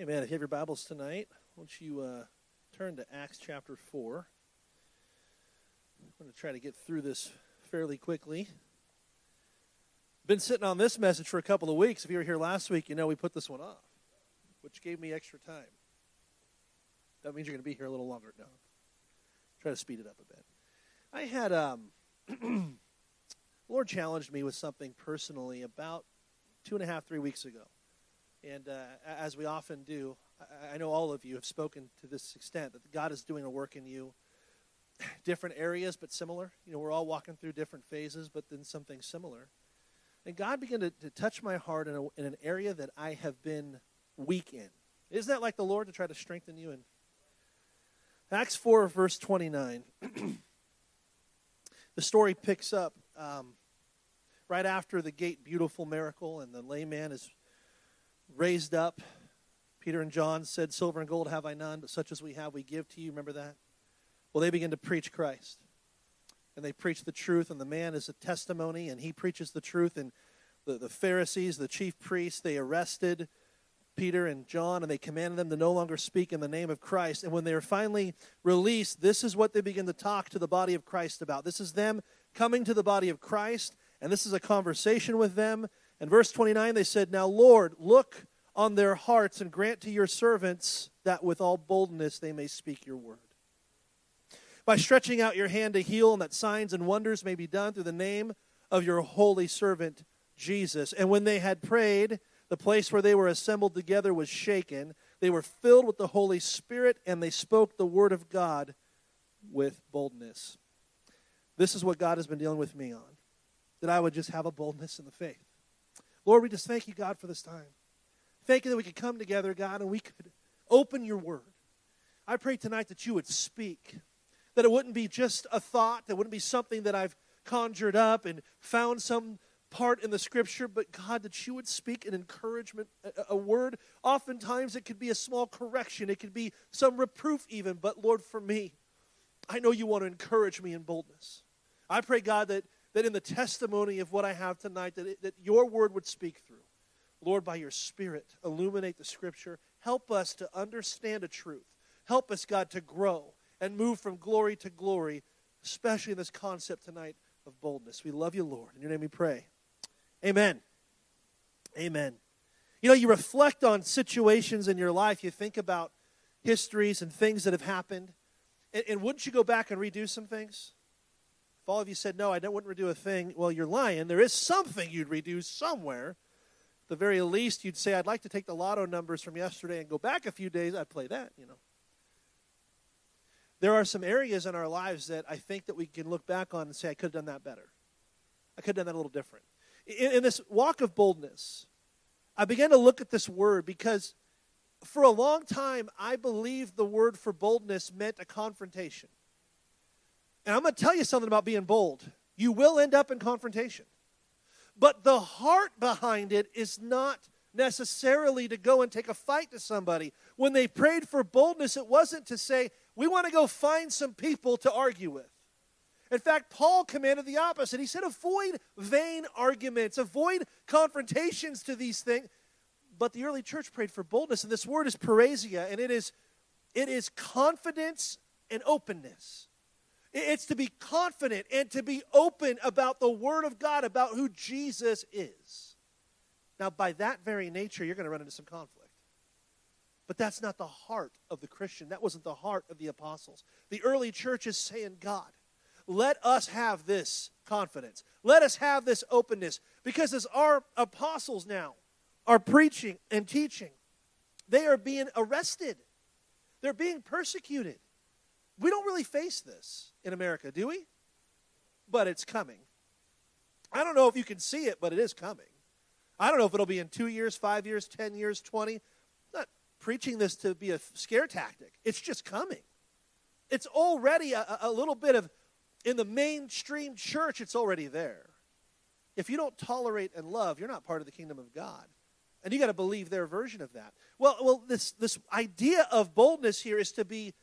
Amen. If you have your Bibles tonight, won't you uh, turn to Acts chapter 4? I'm going to try to get through this fairly quickly. Been sitting on this message for a couple of weeks. If you were here last week, you know we put this one off, which gave me extra time. That means you're going to be here a little longer now. Try to speed it up a bit. I had, um, Lord challenged me with something personally about two and a half, three weeks ago. And uh, as we often do, I, I know all of you have spoken to this extent that God is doing a work in you, different areas but similar. You know, we're all walking through different phases, but then something similar. And God began to, to touch my heart in, a, in an area that I have been weak in. Isn't that like the Lord to try to strengthen you? In Acts 4, verse 29, the story picks up um, right after the gate beautiful miracle, and the lame man is raised up. Peter and John said, Silver and gold have I none, but such as we have we give to you. Remember that? Well, they begin to preach Christ. And they preach the truth, and the man is a testimony, and he preaches the truth. And the, the Pharisees, the chief priests, they arrested Peter and John, and they commanded them to no longer speak in the name of Christ. And when they are finally released, this is what they begin to talk to the body of Christ about. This is them coming to the body of Christ, and this is a conversation with them. And verse 29, they said, Now, Lord, look on their hearts and grant to your servants that with all boldness they may speak your word. By stretching out your hand to heal, and that signs and wonders may be done through the name of your holy servant Jesus. And when they had prayed, the place where they were assembled together was shaken. They were filled with the Holy Spirit, and they spoke the word of God with boldness. This is what God has been dealing with me on that I would just have a boldness in the faith. Lord, we just thank you, God, for this time. Thank you that we could come together, God, and we could open your word. I pray tonight that you would speak, that it wouldn't be just a thought, that wouldn't be something that I've conjured up and found some part in the scripture, but God, that you would speak an encouragement, a, a, word. Oftentimes it could be a small correction, it could be some reproof, even. But Lord, for me, I know you want to encourage me in boldness. I pray, God, that that in the testimony of what I have tonight, that, it, that your word would speak through. Lord, by your Spirit, illuminate the Scripture. Help us to understand a truth. Help us, God, to grow and move from glory to glory, especially in this concept tonight of boldness. We love you, Lord. In your name we pray. Amen. Amen. You know, you reflect on situations in your life, you think about histories and things that have happened, and, and wouldn't you go back and redo some things? If all of you said, no, I don't wouldn't redo a thing, well, you're lying. There is something you'd redo somewhere. The very least, you'd say, I'd like to take the lotto numbers from yesterday and go back a few days. I'd play that, you know. There are some areas in our lives that I think that we can look back on and say, I could have done that better. I could have done that a little different. In, in this walk of boldness, I began to look at this word because for a long time, I believed the word for boldness meant a confrontation. And I'm going to tell you something about being bold. You will end up in confrontation. But the heart behind it is not necessarily to go and take a fight to somebody. When they prayed for boldness, it wasn't to say, we want to go find some people to argue with. In fact, Paul commanded the opposite. He said, avoid vain arguments, avoid confrontations to these things. But the early church prayed for boldness, and this word is parrhesia, and it is, it is confidence and openness. It's to be confident and to be open about the Word of God, about who Jesus is. Now, by that very nature, you're going to run into some conflict. But that's not the heart of the Christian. That wasn't the heart of the apostles. The early church is saying, God, let us have this confidence. Let us have this openness. Because as our apostles now are preaching and teaching, they are being arrested, they're being persecuted. We don't really face this in America, do we? But it's coming. I don't know if you can see it, but it is coming. I don't know if it'll be in two years, five years, 10 years, 20. I'm not preaching this to be a scare tactic. It's just coming. It's already a, a little bit of, in the mainstream church, it's already there. If you don't tolerate and love, you're not part of the kingdom of God. And you got to believe their version of that. Well, well, this, this idea of boldness here is to be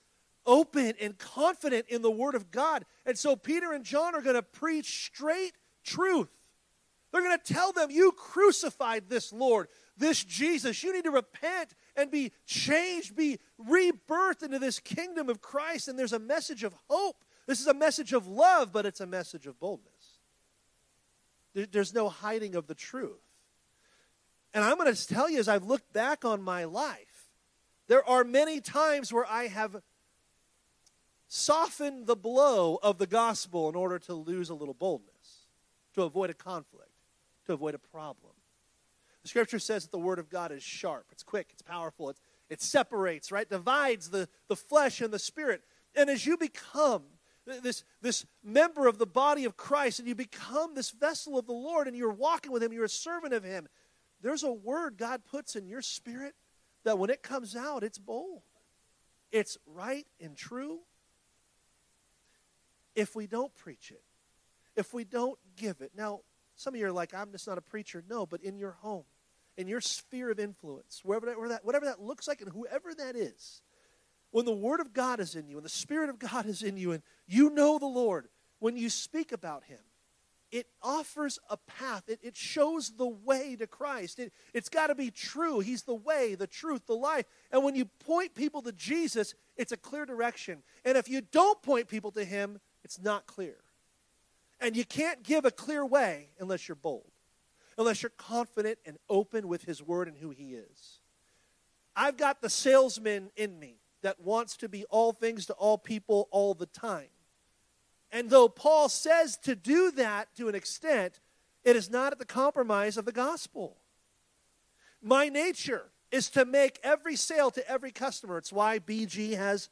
open and confident in the Word of God. And so Peter and John are going to preach straight truth. They're going to tell them, You crucified this Lord, this Jesus. You need to repent and be changed, be rebirthed into this kingdom of Christ. And there's a message of hope. This is a message of love, but it's a message of boldness. There's no hiding of the truth. And I'm going to tell you, as I've looked back on my life, there are many times where I have softened the blow of the gospel in order to lose a little boldness, to avoid a conflict, to avoid a problem. The scripture says that the word of God is sharp, it's quick, it's powerful, it, it separates, right? Divides the, the flesh and the spirit. And as you become this, this member of the body of Christ and you become this vessel of the Lord and you're walking with Him, you're a servant of Him, there's a word God puts in your spirit that when it comes out, it's bold. It's right and true. If we don't preach it, if we don't give it. Now, some of you are like, I'm just not a preacher. No, but in your home, in your sphere of influence, wherever that, that, whatever that looks like, and whoever that is, when the Word of God is in you and the Spirit of God is in you and you know the Lord, when you speak about Him, it offers a path. It, it shows the way to Christ. It, it's got to be true. He's the way, the truth, the life. And when you point people to Jesus, it's a clear direction. And if you don't point people to Him, it's not clear. And you can't give a clear way unless you're bold, unless you're confident and open with His Word and who He is. I've got the salesman in me that wants to be all things to all people all the time. And though Paul says to do that to an extent, it is not at the compromise of the gospel. My nature is to make every sale to every customer. It's why BG has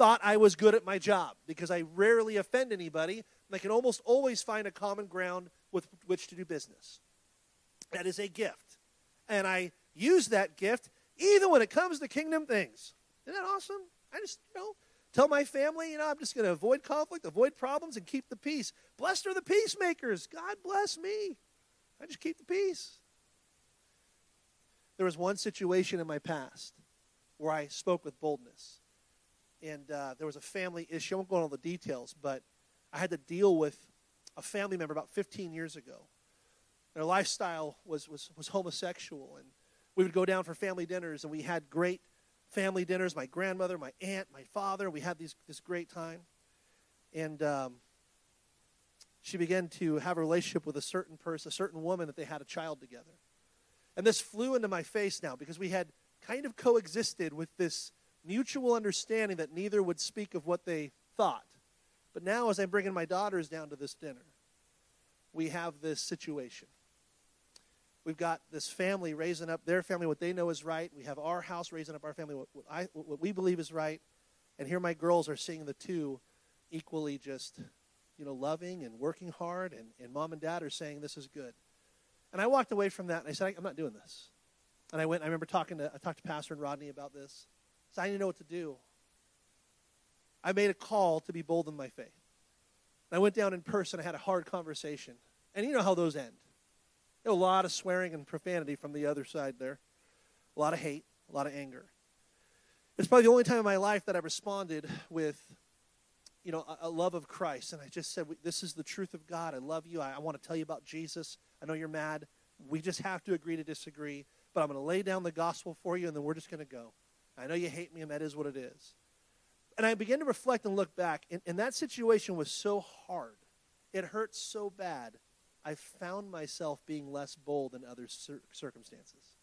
thought I was good at my job because I rarely offend anybody and I can almost always find a common ground with which to do business. That is a gift. And I use that gift even when it comes to kingdom things. Isn't that awesome? I just, you know, Tell my family, you know, I'm just going to avoid conflict, avoid problems, and keep the peace. Blessed are the peacemakers. God bless me. I just keep the peace. There was one situation in my past where I spoke with boldness. And uh, there was a family issue. I won't go into all the details, but I had to deal with a family member about 15 years ago. Their lifestyle was, was, was homosexual, and we would go down for family dinners, and we had great family dinners. My grandmother, my aunt, my father. We had these, this great time. And um, she began to have a relationship with a certain person, a certain woman that they had a child together. And this flew into my face now because we had kind of coexisted with this mutual understanding that neither would speak of what they thought. But now, as I'm bringing my daughters down to this dinner, we have this situation. We've got this family raising up their family, what they know is right. We have our house raising up our family, what, what, I, what we believe is right. And here my girls are seeing the two equally just, you know, loving and working hard. And, and mom and dad are saying this is good. And I walked away from that and I said, I'm not doing this. And I went, I remember talking to, I talked to Pastor and Rodney about this. So I didn't know what to do. I made a call to be bold in my faith. And I went down in person. I had a hard conversation. And you know how those end. A lot of swearing and profanity from the other side there. A lot of hate, a lot of anger. It's probably the only time in my life that I responded with, you know, a, a love of Christ. And I just said, This is the truth of God. I love you. I, I want to tell you about Jesus. I know you're mad. We just have to agree to disagree. But I'm going to lay down the gospel for you, and then we're just going to go. I know you hate me, and that is what it is. And I began to reflect and look back, and, and that situation was so hard. It hurt so bad I found myself being less bold in other cir- circumstances.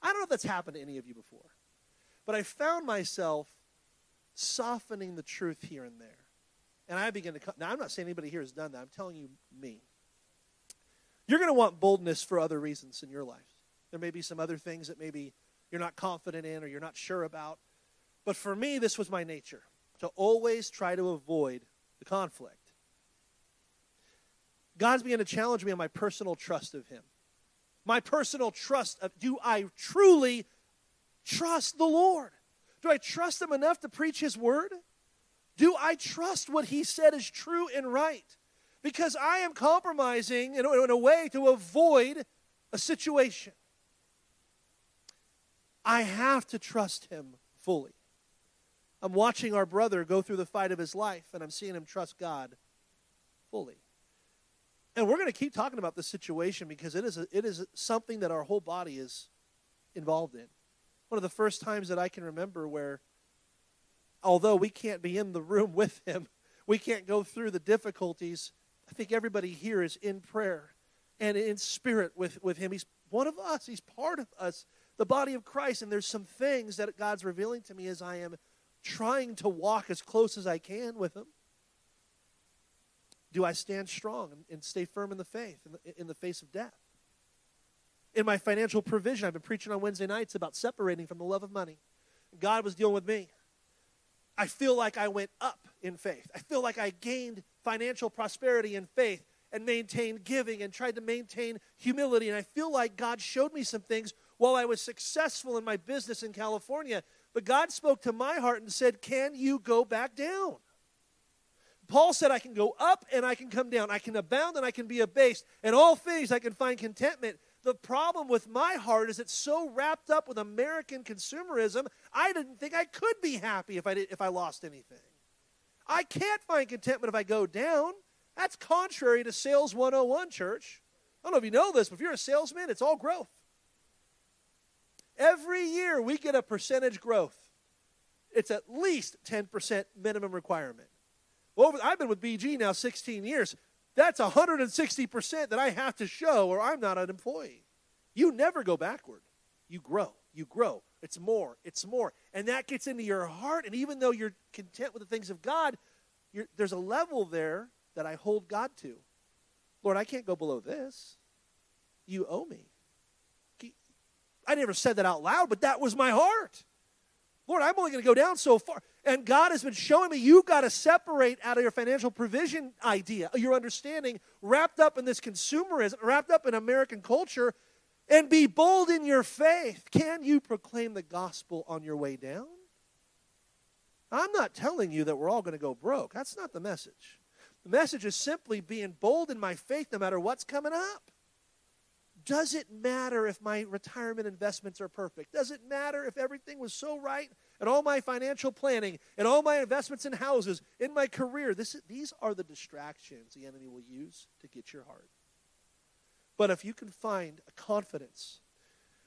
I don't know if that's happened to any of you before, but I found myself softening the truth here and there. And I began to come. Now, I'm not saying anybody here has done that. I'm telling you, me. You're going to want boldness for other reasons in your life. There may be some other things that maybe you're not confident in or you're not sure about. But for me, this was my nature to always try to avoid the conflict. God's began to challenge me on my personal trust of Him. My personal trust of do I truly trust the Lord? Do I trust Him enough to preach His word? Do I trust what He said is true and right? Because I am compromising in, in a way to avoid a situation. I have to trust Him fully. I'm watching our brother go through the fight of his life, and I'm seeing him trust God fully. And we're going to keep talking about this situation because it is, a, it is something that our whole body is involved in. One of the first times that I can remember where, although we can't be in the room with him, we can't go through the difficulties, I think everybody here is in prayer and in spirit with, with him. He's one of us, he's part of us, the body of Christ. And there's some things that God's revealing to me as I am trying to walk as close as I can with him. Do I stand strong and, stay firm in the faith in the, in the face of death? In my financial provision, I've been preaching on Wednesday nights about separating from the love of money. God was dealing with me. I feel like I went up in faith. I feel like I gained financial prosperity in faith and maintained giving and tried to maintain humility. And I feel like God showed me some things while I was successful in my business in California. But God spoke to my heart and said, Can you go back down? Paul said, I can go up and I can come down. I can abound and I can be abased. In all things, I can find contentment. The problem with my heart is it's so wrapped up with American consumerism, I didn't think I could be happy if I, did, if I lost anything. I can't find contentment if I go down. That's contrary to Sales 101, church. I don't know if you know this, but if you're a salesman, it's all growth. Every year we get a percentage growth. It's at least 10% minimum requirement. Well, I've been with BG now 16 years. That's 160% that I have to show or I'm not an employee. You never go backward. You grow. You grow. It's more. It's more. And that gets into your heart. And even though you're content with the things of God, there's a level there that I hold God to. Lord, I can't go below this. You owe me. I never said that out loud, but that was my heart. Lord, I'm only going to go down so far. And God has been showing me you've got to separate out of your financial provision idea, your understanding, wrapped up in this consumerism, wrapped up in American culture, and be bold in your faith. Can you proclaim the gospel on your way down? I'm not telling you that we're all going to go broke. That's not the message. The message is simply being bold in my faith no matter what's coming up. Does it matter if my retirement investments are perfect? Does it matter if everything was so right and all my financial planning and all my investments in houses, in my career? This, these are the distractions the enemy will use to get your heart. But if you can find a confidence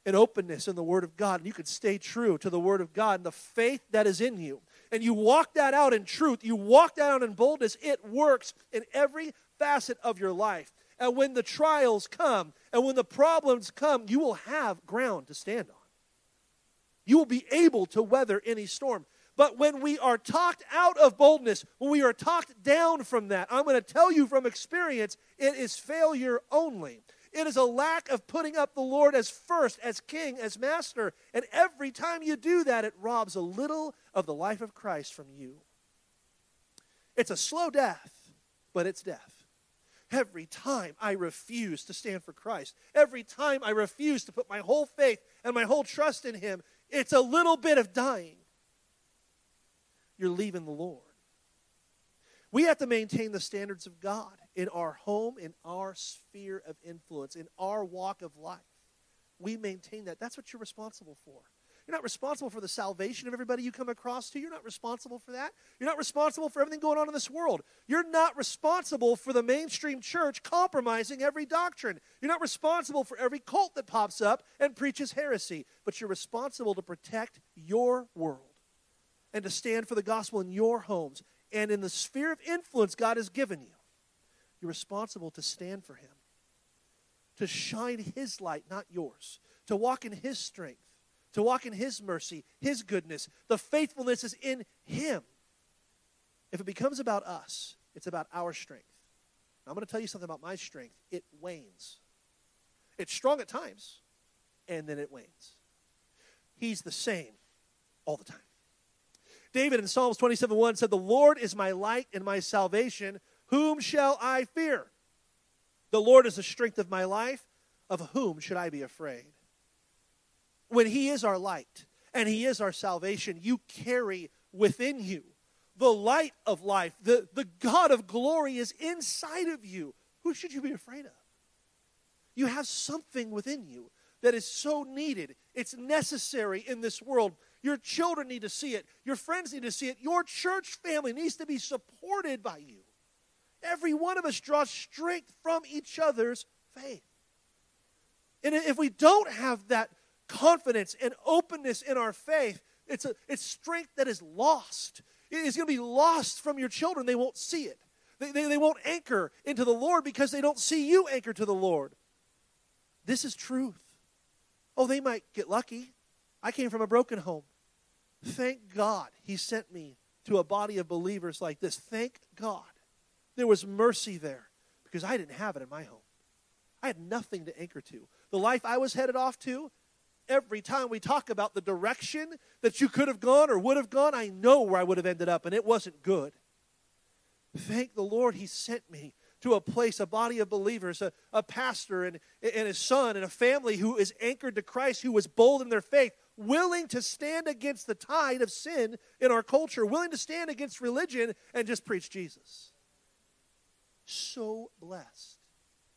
and openness in the Word of God, and you can stay true to the Word of God and the faith that is in you, and you walk that out in truth, you walk that out in boldness, it works in every facet of your life. And when the trials come and when the problems come, you will have ground to stand on. You will be able to weather any storm. But when we are talked out of boldness, when we are talked down from that, I'm going to tell you from experience, it is failure only. It is a lack of putting up the Lord as first, as king, as master. And every time you do that, it robs a little of the life of Christ from you. It's a slow death, but it's death. Every time I refuse to stand for Christ, every time I refuse to put my whole faith and my whole trust in Him, it's a little bit of dying. You're leaving the Lord. We have to maintain the standards of God in our home, in our sphere of influence, in our walk of life. We maintain that. That's what you're responsible for. You're not responsible for the salvation of everybody you come across to. You're not responsible for that. You're not responsible for everything going on in this world. You're not responsible for the mainstream church compromising every doctrine. You're not responsible for every cult that pops up and preaches heresy. But you're responsible to protect your world and to stand for the gospel in your homes and in the sphere of influence God has given you. You're responsible to stand for Him, to shine His light, not yours, to walk in His strength to walk in His mercy, His goodness. The faithfulness is in Him. If it becomes about us, it's about our strength. Now, I'm going to tell you something about my strength. It wanes. It's strong at times, and then it wanes. He's the same all the time. David in Psalms 27 1 said, The Lord is my light and my salvation. Whom shall I fear? The Lord is the strength of my life. Of whom should I be afraid? When He is our light and He is our salvation, you carry within you the light of life. The, the God of glory is inside of you. Who should you be afraid of? You have something within you that is so needed. It's necessary in this world. Your children need to see it. Your friends need to see it. Your church family needs to be supported by you. Every one of us draws strength from each other's faith. And if we don't have that confidence and openness in our faith, it's, a, it's strength that is lost. It's going to be lost from your children. They won't see it. They, they, they won't anchor into the Lord because they don't see you anchor to the Lord. This is truth. Oh, they might get lucky. I came from a broken home. Thank God he sent me to a body of believers like this. Thank God. There was mercy there because I didn't have it in my home. I had nothing to anchor to. The life I was headed off to, every time we talk about the direction that you could have gone or would have gone, I know where I would have ended up, and it wasn't good. Thank the Lord He sent me to a place, a body of believers, a, a pastor and, and his son, and a family who is anchored to Christ, who was bold in their faith, willing to stand against the tide of sin in our culture, willing to stand against religion and just preach Jesus. So blessed.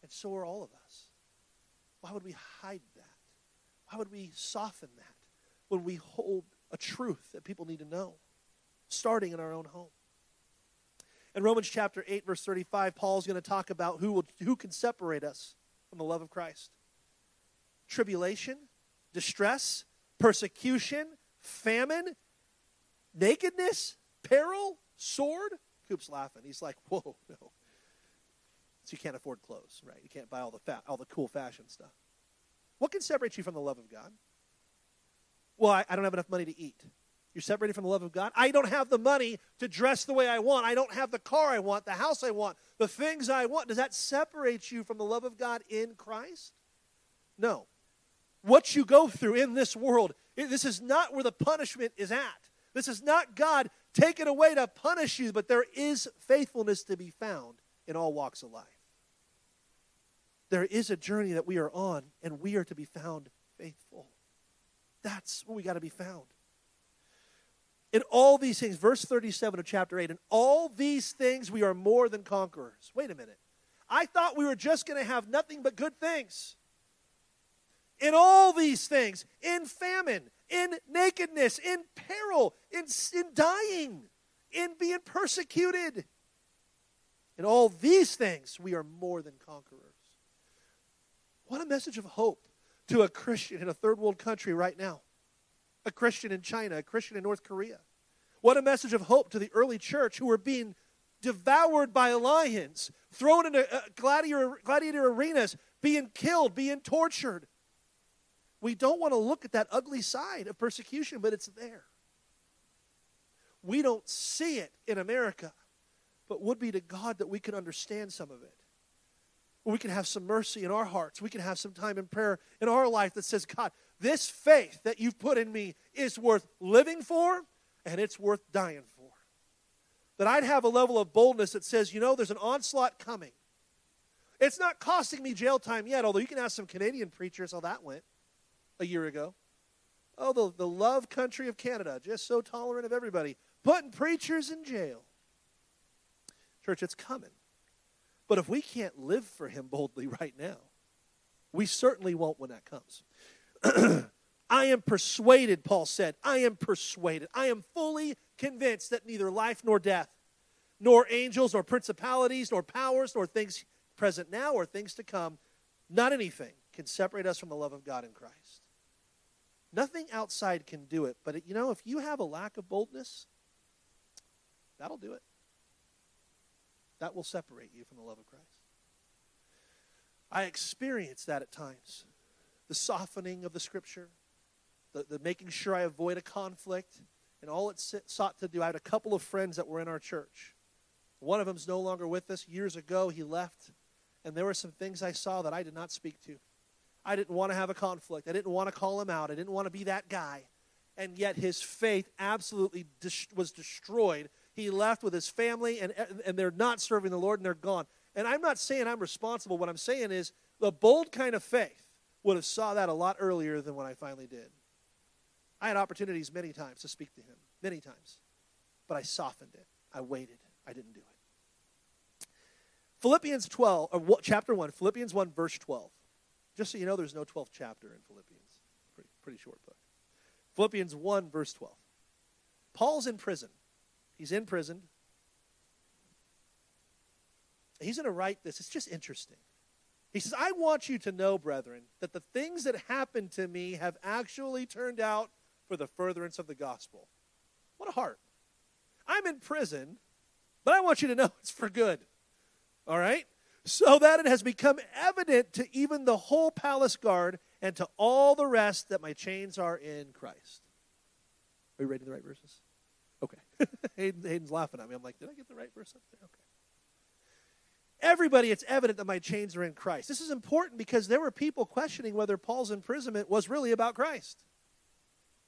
And so are all of us. Why would we hide that? Why would we soften that when we hold a truth that people need to know, starting in our own home? In Romans chapter 8, verse 35, Paul is going to talk about who, will, who can separate us from the love of Christ tribulation, distress, persecution, famine, nakedness, peril, sword. Coop's laughing. He's like, whoa, no. So you can't afford clothes, right? You can't buy all the fa- all the cool fashion stuff. What can separate you from the love of God? Well, I, I don't have enough money to eat. You're separated from the love of God. I don't have the money to dress the way I want. I don't have the car I want, the house I want, the things I want. Does that separate you from the love of God in Christ? No. What you go through in this world, this is not where the punishment is at. This is not God taking away to punish you, but there is faithfulness to be found in all walks of life. There is a journey that we are on, and we are to be found faithful. That's where we got to be found. In all these things, verse 37 of chapter 8, in all these things we are more than conquerors. Wait a minute. I thought we were just going to have nothing but good things. In all these things, in famine, in nakedness, in peril, in, in dying, in being persecuted. In all these things, we are more than conquerors. What a message of hope to a Christian in a third world country right now a Christian in China, a Christian in North Korea. What a message of hope to the early church who were being devoured by lions, thrown into uh, gladiator, gladiator arenas, being killed, being tortured. We don't want to look at that ugly side of persecution, but it's there. We don't see it in America, but would be to God that we could understand some of it. We can have some mercy in our hearts. We can have some time in prayer in our life that says, God, this faith that you've put in me is worth living for and it's worth dying for. That I'd have a level of boldness that says, you know, there's an onslaught coming. It's not costing me jail time yet, although you can ask some Canadian preachers how that went a year ago. Oh, the, the love country of Canada, just so tolerant of everybody, putting preachers in jail. Church, it's coming. But if we can't live for him boldly right now, we certainly won't when that comes. I am persuaded, Paul said. I am persuaded. I am fully convinced that neither life nor death, nor angels, nor principalities, nor powers, nor things present now or things to come, not anything can separate us from the love of God in Christ. Nothing outside can do it. But, you know, if you have a lack of boldness, that'll do it. That will separate you from the love of Christ. I experience that at times the softening of the scripture, the, the making sure I avoid a conflict, and all it sought to do. I had a couple of friends that were in our church. One of them's no longer with us. Years ago, he left, and there were some things I saw that I did not speak to. I didn't want to have a conflict. I didn't want to call him out. I didn't want to be that guy. And yet his faith absolutely dis- was destroyed. He left with his family, and, and they're not serving the Lord, and they're gone. And I'm not saying I'm responsible. What I'm saying is the bold kind of faith would have saw that a lot earlier than when I finally did. I had opportunities many times to speak to him, many times. But I softened it. I waited. I didn't do it. Philippians 12, or chapter 1, Philippians 1, verse 12. Just so you know, there's no 12th chapter in Philippians. Pretty, pretty short book. Philippians 1, verse 12. Paul's in prison. He's in prison. He's going to write this. It's just interesting. He says, I want you to know, brethren, that the things that happened to me have actually turned out for the furtherance of the gospel. What a heart. I'm in prison, but I want you to know it's for good. All right? So that it has become evident to even the whole palace guard and to all the rest that my chains are in Christ. Are you reading the right verses? Hayden, Hayden's laughing at me. I'm like, did I get the right verse up there? Okay. Everybody, it's evident that my chains are in Christ. This is important because there were people questioning whether Paul's imprisonment was really about Christ.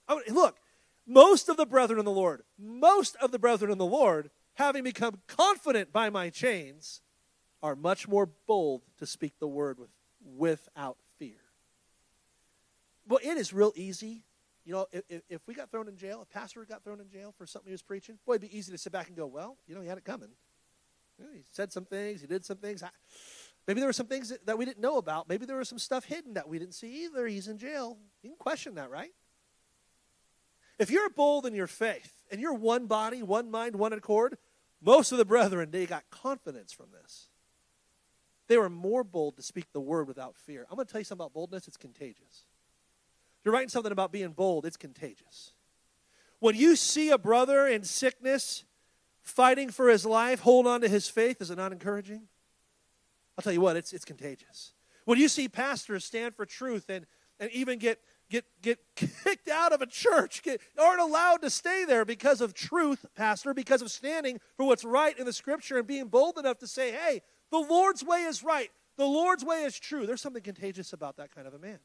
Oh, look, most of the brethren in the Lord, most of the brethren in the Lord, having become confident by my chains, are much more bold to speak the word with, without fear. Well, it is real easy. You know, if, if we got thrown in jail, a pastor got thrown in jail for something he was preaching, boy, it'd be easy to sit back and go, well, you know, he had it coming. You know, he said some things, he did some things. I, maybe there were some things that, that we didn't know about. Maybe there was some stuff hidden that we didn't see either. He's in jail. You can question that, right? If you're bold in your faith and you're one body, one mind, one accord, most of the brethren, they got confidence from this. They were more bold to speak the word without fear. I'm going to tell you something about boldness, it's contagious. You're writing something about being bold, it's contagious. When you see a brother in sickness fighting for his life, hold on to his faith, is it not encouraging? I'll tell you what, it's, it's contagious. When you see pastors stand for truth and, and even get, get, get kicked out of a church, get, aren't allowed to stay there because of truth, pastor, because of standing for what's right in the scripture and being bold enough to say, hey, the Lord's way is right. The Lord's way is true. There's something contagious about that kind of a man.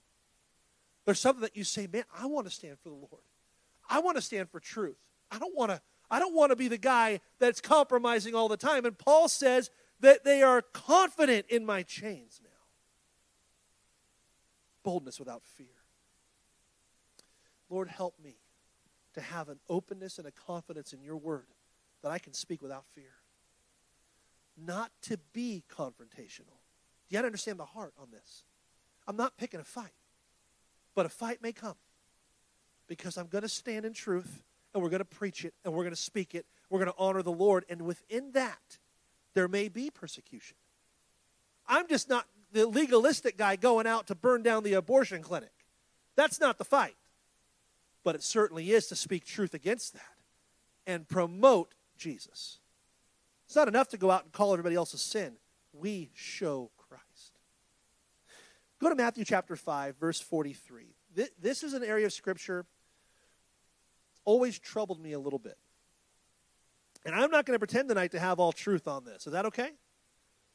There's something that you say, man, I want to stand for the Lord. I want to stand for truth. I don't want to I don't want to be the guy that's compromising all the time. And Paul says that they are confident in my chains now. Boldness without fear. Lord, help me to have an openness and a confidence in your word that I can speak without fear not to be confrontational. Do you understand the heart on this? I'm not picking a fight, but a fight may come because I'm going to stand in truth and we're going to preach it and we're going to speak it. We're going to honor the Lord. And within that, there may be persecution. I'm just not the legalistic guy going out to burn down the abortion clinic. That's not the fight. But it certainly is to speak truth against that and promote Jesus. It's not enough to go out and call everybody else's sin. We show. Go to Matthew chapter 5, verse 43. This is an area of Scripture always troubled me a little bit. And I'm not going to pretend tonight to have all truth on this. Is that okay?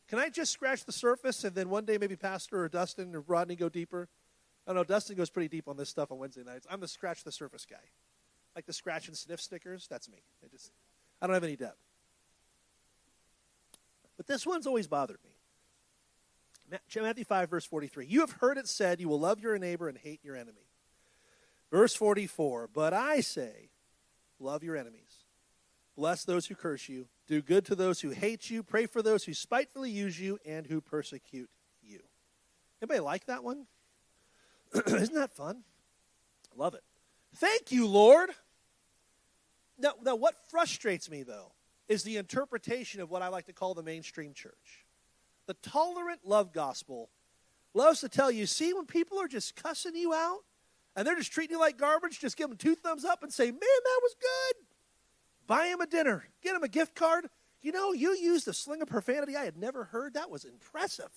Can I just scratch the surface and then one day maybe Pastor or Dustin or Rodney go deeper? I know Dustin goes pretty deep on this stuff on Wednesday nights. I'm the scratch the surface guy. Like the scratch and sniff stickers, that's me. I just I don't have any depth. But this one's always bothered me. Matthew 5, verse 43. You have heard it said, You will love your neighbor and hate your enemy. Verse 44. But I say, Love your enemies. Bless those who curse you. Do good to those who hate you. Pray for those who spitefully use you and who persecute you. Anybody like that one? Isn't that fun? Love it. Thank you, Lord. Now, now, what frustrates me, though, is the interpretation of what I like to call the mainstream church. The tolerant love gospel loves to tell you, see, when people are just cussing you out and they're just treating you like garbage, just give them two thumbs up and say, man, that was good. Buy him a dinner, get him a gift card. You know, you used a sling of profanity I had never heard. That was impressive.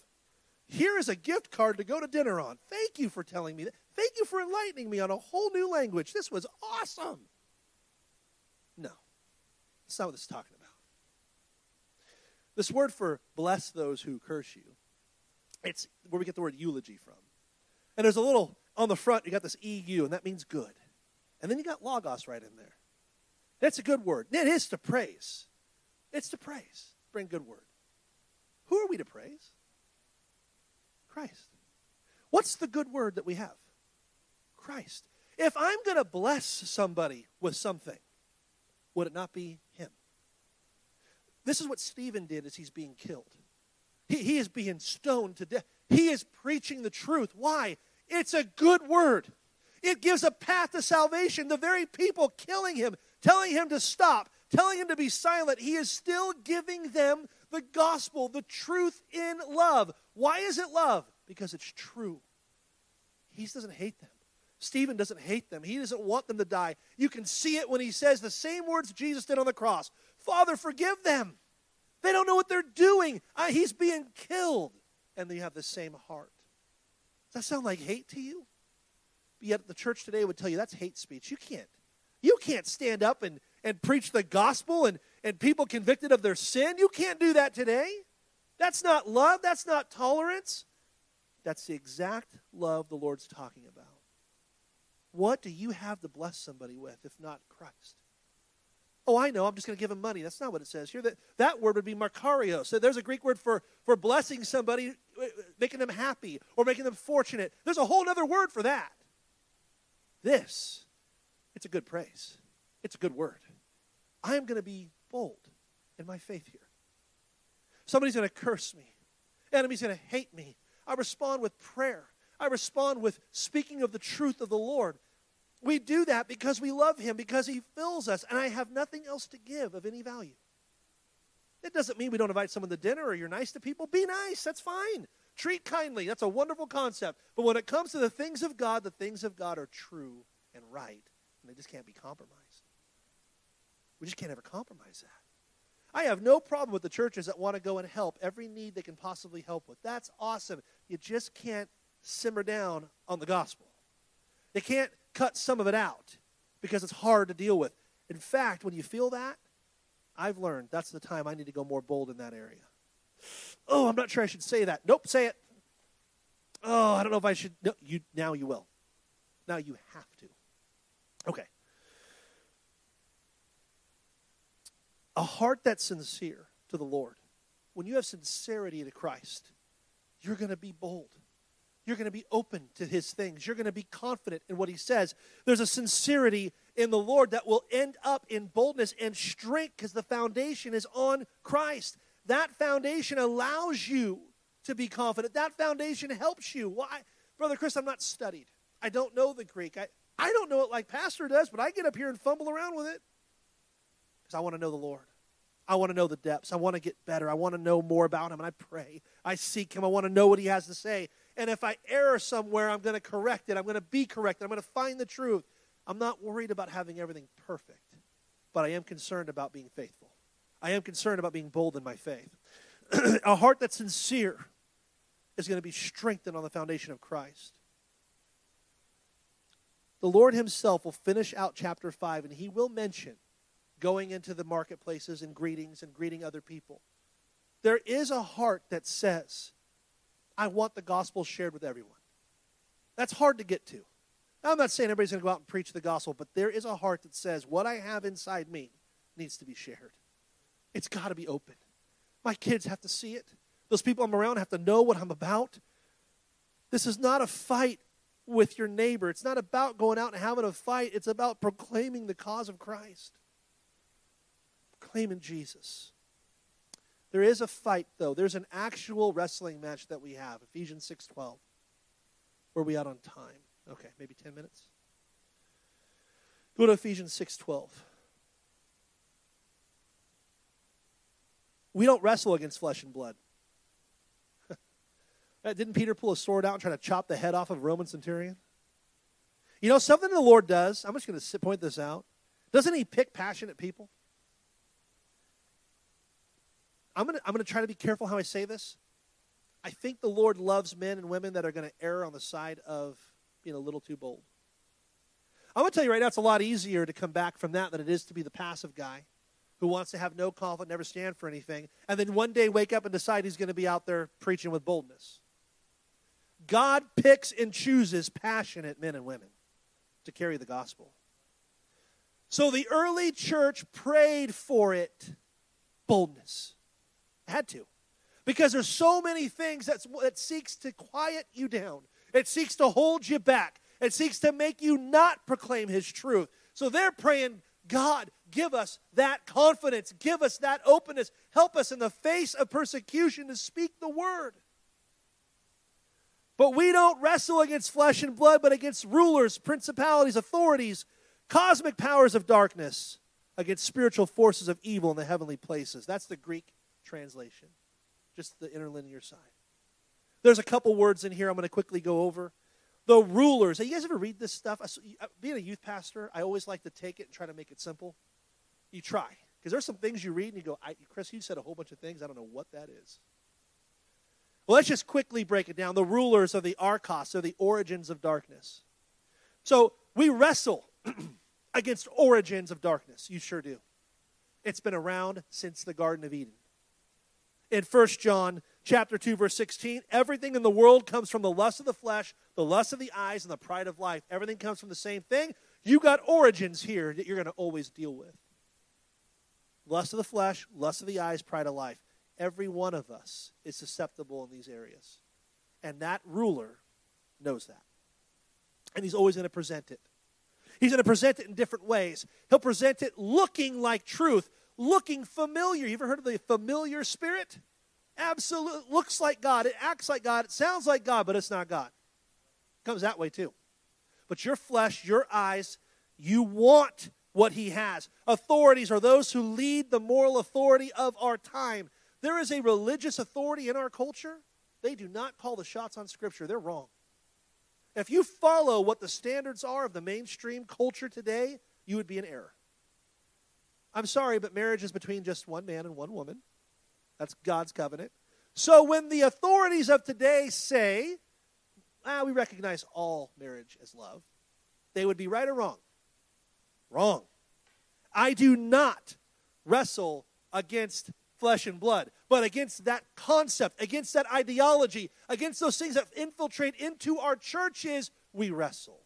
Here is a gift card to go to dinner on. Thank you for telling me that. Thank you for enlightening me on a whole new language. This was awesome. No, that's not what this is talking about. This word for bless those who curse you, it's where we get the word eulogy from. And there's a little, on the front, you got this EU, and that means good. And then you got logos right in there. That's a good word. It is to praise. It's to praise. Bring good word. Who are we to praise? Christ. What's the good word that we have? Christ. If I'm going to bless somebody with something, would it not be Him? This is what Stephen did as he's being killed. He, he is being stoned to death. He is preaching the truth. Why? It's a good word. It gives a path to salvation. The very people killing him, telling him to stop, telling him to be silent, he is still giving them the gospel, the truth in love. Why is it love? Because it's true. He doesn't hate them. Stephen doesn't hate them. He doesn't want them to die. You can see it when he says the same words Jesus did on the cross Father, forgive them. They don't know what they're doing. Uh, he's being killed. And they have the same heart. Does that sound like hate to you? Yet the church today would tell you that's hate speech. You can't. You can't stand up and, and preach the gospel and, and people convicted of their sin. You can't do that today. That's not love. That's not tolerance. That's the exact love the Lord's talking about. What do you have to bless somebody with if not Christ? Oh, I know. I'm just going to give him money. That's not what it says here. That, that word would be makarios. So there's a Greek word for, for blessing somebody, uh, making them happy or making them fortunate. There's a whole other word for that. This, it's a good praise. It's a good word. I am going to be bold in my faith here. Somebody's going to curse me. Enemy's going to hate me. I respond with prayer. I respond with speaking of the truth of the Lord. We do that because we love Him, because He fills us, and I have nothing else to give of any value. It doesn't mean we don't invite someone to dinner or you're nice to people. Be nice, that's fine. Treat kindly, that's a wonderful concept. But when it comes to the things of God, the things of God are true and right, and they just can't be compromised. We just can't ever compromise that. I have no problem with the churches that want to go and help every need they can possibly help with. That's awesome. You just can't simmer down on the gospel. They can't cut some of it out because it's hard to deal with. In fact, when you feel that, I've learned that's the time I need to go more bold in that area. Oh, I'm not sure I should say that. Nope, say it. Oh, I don't know if I should. No, you now you will. Now you have to. Okay. A heart that's sincere to the Lord. When you have sincerity to Christ, you're going to be bold. You're going to be open to his things. You're going to be confident in what he says. There's a sincerity in the Lord that will end up in boldness and strength because the foundation is on Christ. That foundation allows you to be confident. That foundation helps you. Why? Brother Chris, I'm not studied. I don't know the Greek. I, I don't know it like Pastor does, but I get up here and fumble around with it because I want to know the Lord. I want to know the depths. I want to get better. I want to know more about Him. And I pray. I seek Him. I want to know what He has to say. And if I err somewhere, I'm going to correct it. I'm going to be corrected. I'm going to find the truth. I'm not worried about having everything perfect, but I am concerned about being faithful. I am concerned about being bold in my faith. a heart that's sincere is going to be strengthened on the foundation of Christ. The Lord Himself will finish out chapter 5, and He will mention going into the marketplaces and greetings and greeting other people. There is a heart that says, I want the gospel shared with everyone. That's hard to get to. I'm not saying everybody's going to go out and preach the gospel, but there is a heart that says, what I have inside me needs to be shared. It's got to be open. My kids have to see it. Those people I'm around have to know what I'm about. This is not a fight with your neighbor. It's not about going out and having a fight. It's about proclaiming the cause of Christ. Proclaiming Jesus. There is a fight, though. There's an actual wrestling match that we have, Ephesians 6.12. Were we out on time? Okay, maybe 10 minutes? Go to Ephesians 6.12. We don't wrestle against flesh and blood. Didn't Peter pull a sword out and try to chop the head off of a Roman centurion? You know, something the Lord does, I'm just going to point this out. Doesn't he pick passionate people? I'm going to I'm going to try to be careful how I say this. I think the Lord loves men and women that are going to err on the side of being a little too bold. I'm going to tell you right now, it's a lot easier to come back from that than it is to be the passive guy who wants to have no confidence, never stand for anything, and then one day wake up and decide he's going to be out there preaching with boldness. God picks and chooses passionate men and women to carry the gospel. So the early church prayed for it boldness. Had to. Because there's so many things that's, that seeks to quiet you down. It seeks to hold you back. It seeks to make you not proclaim his truth. So they're praying, God, give us that confidence. Give us that openness. Help us in the face of persecution to speak the word. But we don't wrestle against flesh and blood, but against rulers, principalities, authorities, cosmic powers of darkness, against spiritual forces of evil in the heavenly places. That's the Greek translation, just the interlinear side. There's a couple words in here I'm going to quickly go over. The rulers. Have you guys ever read this stuff? Uh, being a youth pastor, I always like to take it and try to make it simple. You try. Because there's some things you read and you go, Chris, you said a whole bunch of things. I don't know what that is. Well, let's just quickly break it down. The rulers of the Archos are the origins of darkness. So we wrestle against origins of darkness. You sure do. It's been around since the Garden of Eden. In 1 John chapter 2 verse 16, everything in the world comes from the lust of the flesh, the lust of the eyes and the pride of life. Everything comes from the same thing. You got origins here that you're going to always deal with. Lust of the flesh, lust of the eyes, pride of life. Every one of us is susceptible in these areas. And that ruler knows that. And he's always going to present it. He's going to present it in different ways. He'll present it looking like truth, looking familiar. You ever heard of the familiar spirit? Absolutely. Looks like God. It acts like God. It sounds like God, but it's not God. It comes that way too. But your flesh, your eyes, you want what he has. Authorities are those who lead the moral authority of our time. There is a religious authority in our culture. They do not call the shots on Scripture. They're wrong. If you follow what the standards are of the mainstream culture today, you would be in error. I'm sorry, but marriage is between just one man and one woman. That's God's covenant. So when the authorities of today say, ah, we recognize all marriage as love, they would be right or wrong. Wrong. I do not wrestle against flesh and blood, but against that concept, against that ideology, against those things that infiltrate into our churches, we wrestle.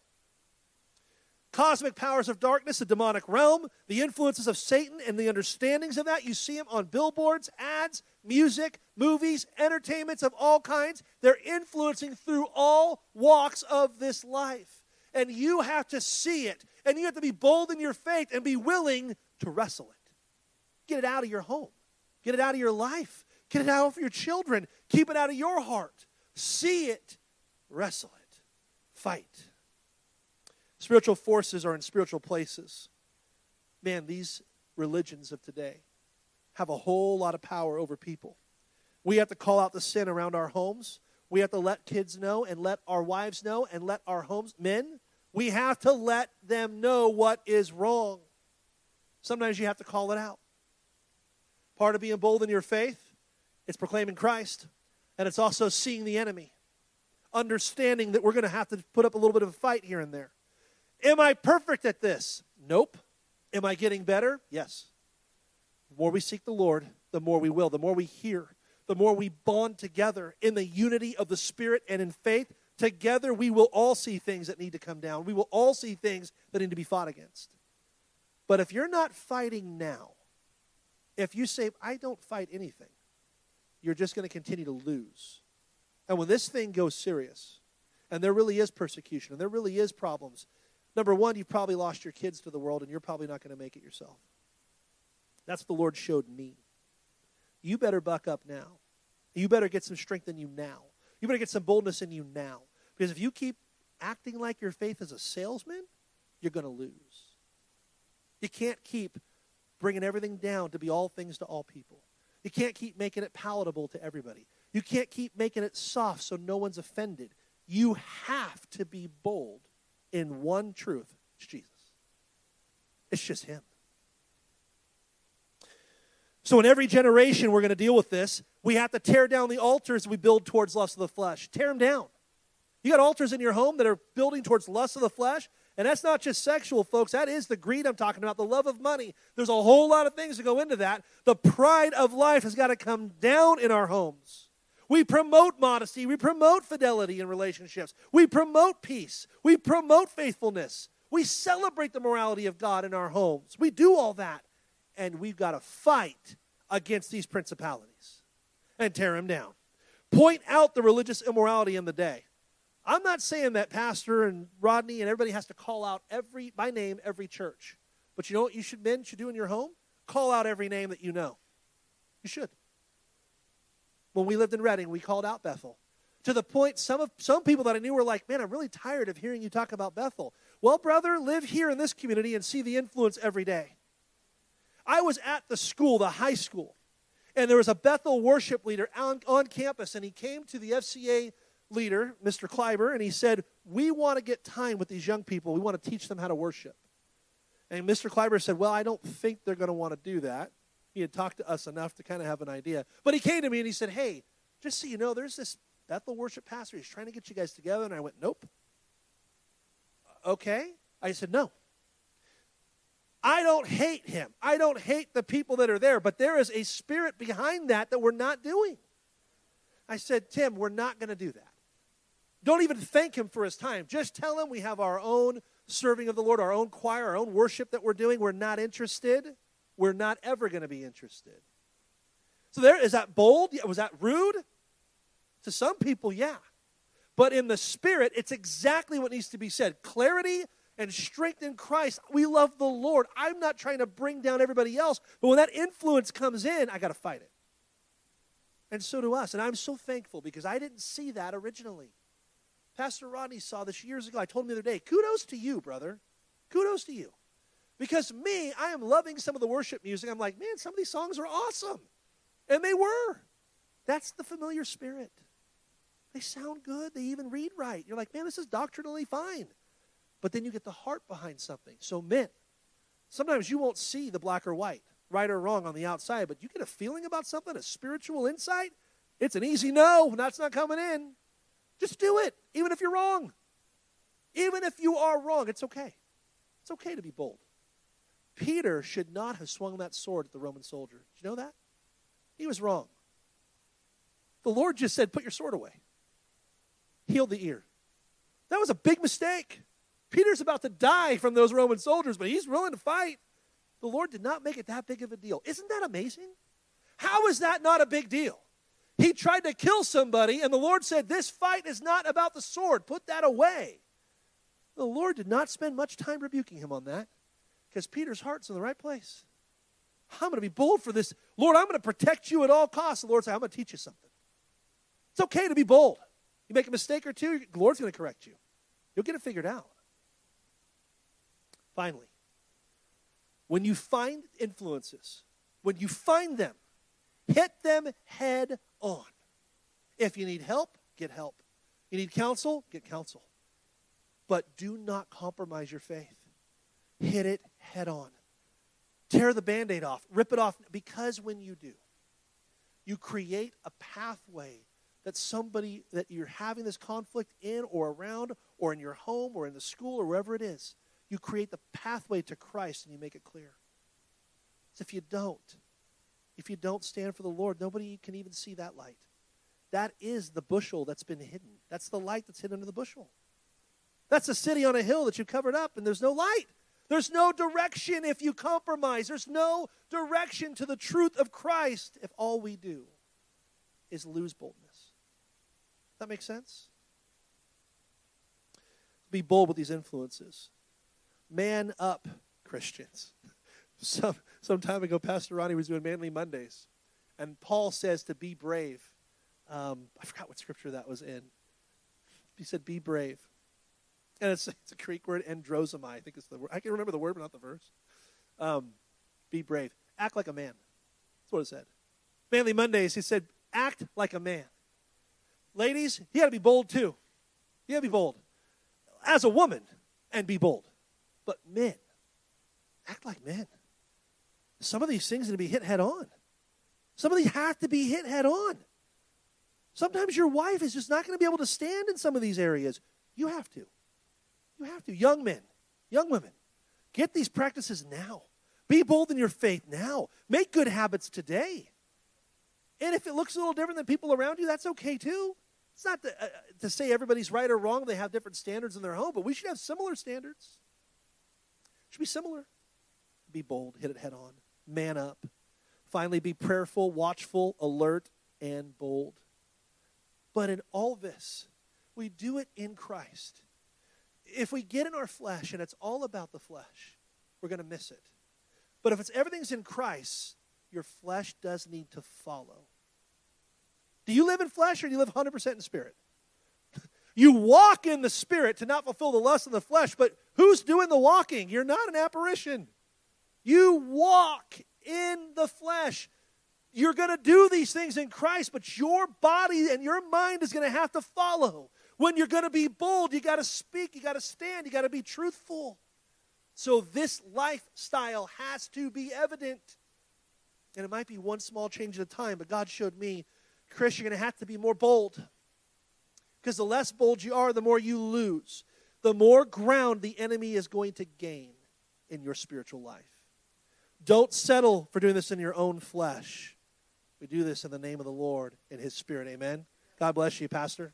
Cosmic powers of darkness, the demonic realm, the influences of Satan, and the understandings of that. You see them on billboards, ads, music, movies, entertainments of all kinds. They're influencing through all walks of this life. And you have to see it and you have to be bold in your faith and be willing to wrestle it. Get it out of your home, get it out of your life, get it out of your children, keep it out of your heart. See it, wrestle it, fight. Spiritual forces are in spiritual places. Man, these religions of today have a whole lot of power over people. We have to call out the sin around our homes. We have to let kids know and let our wives know and let our homes, men, we have to let them know what is wrong. Sometimes you have to call it out. Part of being bold in your faith is proclaiming Christ, and it's also seeing the enemy, understanding that we're going to have to put up a little bit of a fight here and there. Am I perfect at this? Nope. Am I getting better? Yes. The more we seek the Lord, the more we will. The more we hear, the more we bond together in the unity of the Spirit and in faith, Together, we will all see things that need to come down. We will all see things that need to be fought against. But if you're not fighting now, if you say, I don't fight anything, you're just going to continue to lose. And when this thing goes serious, and there really is persecution, and there really is problems, number one, you've probably lost your kids to the world, and you're probably not going to make it yourself. That's what the Lord showed me. You better buck up now. You better get some strength in you now. You better get some boldness in you now. Because if you keep acting like your faith is a salesman, you're going to lose. You can't keep bringing everything down to be all things to all people. You can't keep making it palatable to everybody. You can't keep making it soft so no one's offended. You have to be bold in one truth it's Jesus. It's just Him. So, in every generation, we're going to deal with this. We have to tear down the altars we build towards lust of the flesh. Tear them down. You got altars in your home that are building towards lust of the flesh, and that's not just sexual, folks. That is the greed I'm talking about, the love of money. There's a whole lot of things that go into that. The pride of life has got to come down in our homes. We promote modesty, we promote fidelity in relationships, we promote peace, we promote faithfulness, we celebrate the morality of God in our homes. We do all that and we've got to fight against these principalities and tear them down. Point out the religious immorality in the day. I'm not saying that Pastor and Rodney and everybody has to call out every by name every church. But you know what you should men should do in your home? Call out every name that you know. You should. When we lived in Redding, we called out Bethel. To the point some of some people that I knew were like, "Man, I'm really tired of hearing you talk about Bethel." Well, brother, live here in this community and see the influence every day. I was at the school, the high school, And there was a Bethel worship leader on, on campus, and he came to the FCA leader, Mr. Kleiber, and he said, We want to get time with these young people. We want to teach them how to worship. And Mr. Kleiber said, Well, I don't think they're going to want to do that. He had talked to us enough to kind of have an idea. But he came to me and he said, Hey, just so you know, there's this Bethel worship pastor. He's trying to get you guys together. And I went, Nope. Okay. I said, No. I don't hate him. I don't hate the people that are there, but there is a spirit behind that that we're not doing. I said, Tim, we're not going to do that. Don't even thank him for his time. Just tell him we have our own serving of the Lord, our own choir, our own worship that we're doing. We're not interested. We're not ever going to be interested. So there is that bold? Was that rude? To some people, yeah. But in the spirit, it's exactly what needs to be said. Clarity and strength in Christ. We love the Lord. I'm not trying to bring down everybody else, but when that influence comes in, I got to fight it. And so do us. And I'm so thankful because I didn't see that originally. Pastor Rodney saw this years ago. I told him the other day, kudos to you, brother. Kudos to you. Because me, I am loving some of the worship music. I'm like, man, some of these songs are awesome. And they were. That's the familiar spirit. They sound good. They even read right. You're like, man, this is doctrinally fine. But then you get the heart behind something. So, men, sometimes you won't see the black or white, right or wrong on the outside, but you get a feeling about something, a spiritual insight. It's an easy no. That's not coming in. Just do it, even if you're wrong. Even if you are wrong, it's okay. It's okay to be bold. Peter should not have swung that sword at the Roman soldier. Did you know that? He was wrong. The Lord just said, Put your sword away. Heal the ear. That was a big mistake. Peter's about to die from those Roman soldiers, but he's willing to fight. The Lord did not make it that big of a deal. Isn't that amazing? How is that not a big deal? He tried to kill somebody, and the Lord said, This fight is not about the sword. Put that away. The Lord did not spend much time rebuking him on that because Peter's heart's in the right place. I'm going to be bold for this. Lord, I'm going to protect you at all costs. The Lord said, I'm going to teach you something. It's okay to be bold. You make a mistake or two, the Lord's going to correct you. You'll get it figured out. Finally, when you find influences, when you find them, hit them head on. If you need help, get help. You need counsel, get counsel. But do not compromise your faith. Hit it head on. Tear the band aid off, rip it off, because when you do, you create a pathway that somebody that you're having this conflict in or around or in your home or in the school or wherever it is you create the pathway to Christ and you make it clear. So if you don't, if you don't stand for the Lord, nobody can even see that light. That is the bushel that's been hidden. That's the light that's hidden under the bushel. That's a city on a hill that you covered up and there's no light. There's no direction if you compromise. There's no direction to the truth of Christ if all we do is lose boldness. That makes sense? Be bold with these influences. Man up, Christians. Some, some time ago, Pastor Ronnie was doing Manly Mondays, and Paul says to be brave. Um, I forgot what scripture that was in. He said, be brave. And it's, it's a Greek word, androzomai, I think it's the word. I can remember the word, but not the verse. Um, be brave. Act like a man. That's what it said. Manly Mondays, he said, act like a man. Ladies, you got to be bold too. You got to be bold. As a woman, and be bold. But men, act like men. Some of these things are to be hit head on. Some of these have to be hit head on. Sometimes your wife is just not going to be able to stand in some of these areas. You have to. You have to. Young men, young women, get these practices now. Be bold in your faith now. Make good habits today. And if it looks a little different than people around you, that's okay too. It's not to, uh, to say everybody's right or wrong. They have different standards in their home, but we should have similar standards. Should be similar. Be bold, hit it head on, man up. Finally, be prayerful, watchful, alert, and bold. But in all this, we do it in Christ. If we get in our flesh and it's all about the flesh, we're going to miss it. But if it's everything's in Christ, your flesh does need to follow. Do you live in flesh or do you live 100% in spirit? You walk in the spirit to not fulfill the lust of the flesh, but who's doing the walking? You're not an apparition. You walk in the flesh. You're going to do these things in Christ, but your body and your mind is going to have to follow. When you're going to be bold, you got to speak, you got to stand, you got to be truthful. So this lifestyle has to be evident. And it might be one small change at a time, but God showed me, Chris, you're going to have to be more bold. Because the less bold you are, the more you lose. The more ground the enemy is going to gain in your spiritual life. Don't settle for doing this in your own flesh. We do this in the name of the Lord in His Spirit. Amen. God bless you, Pastor.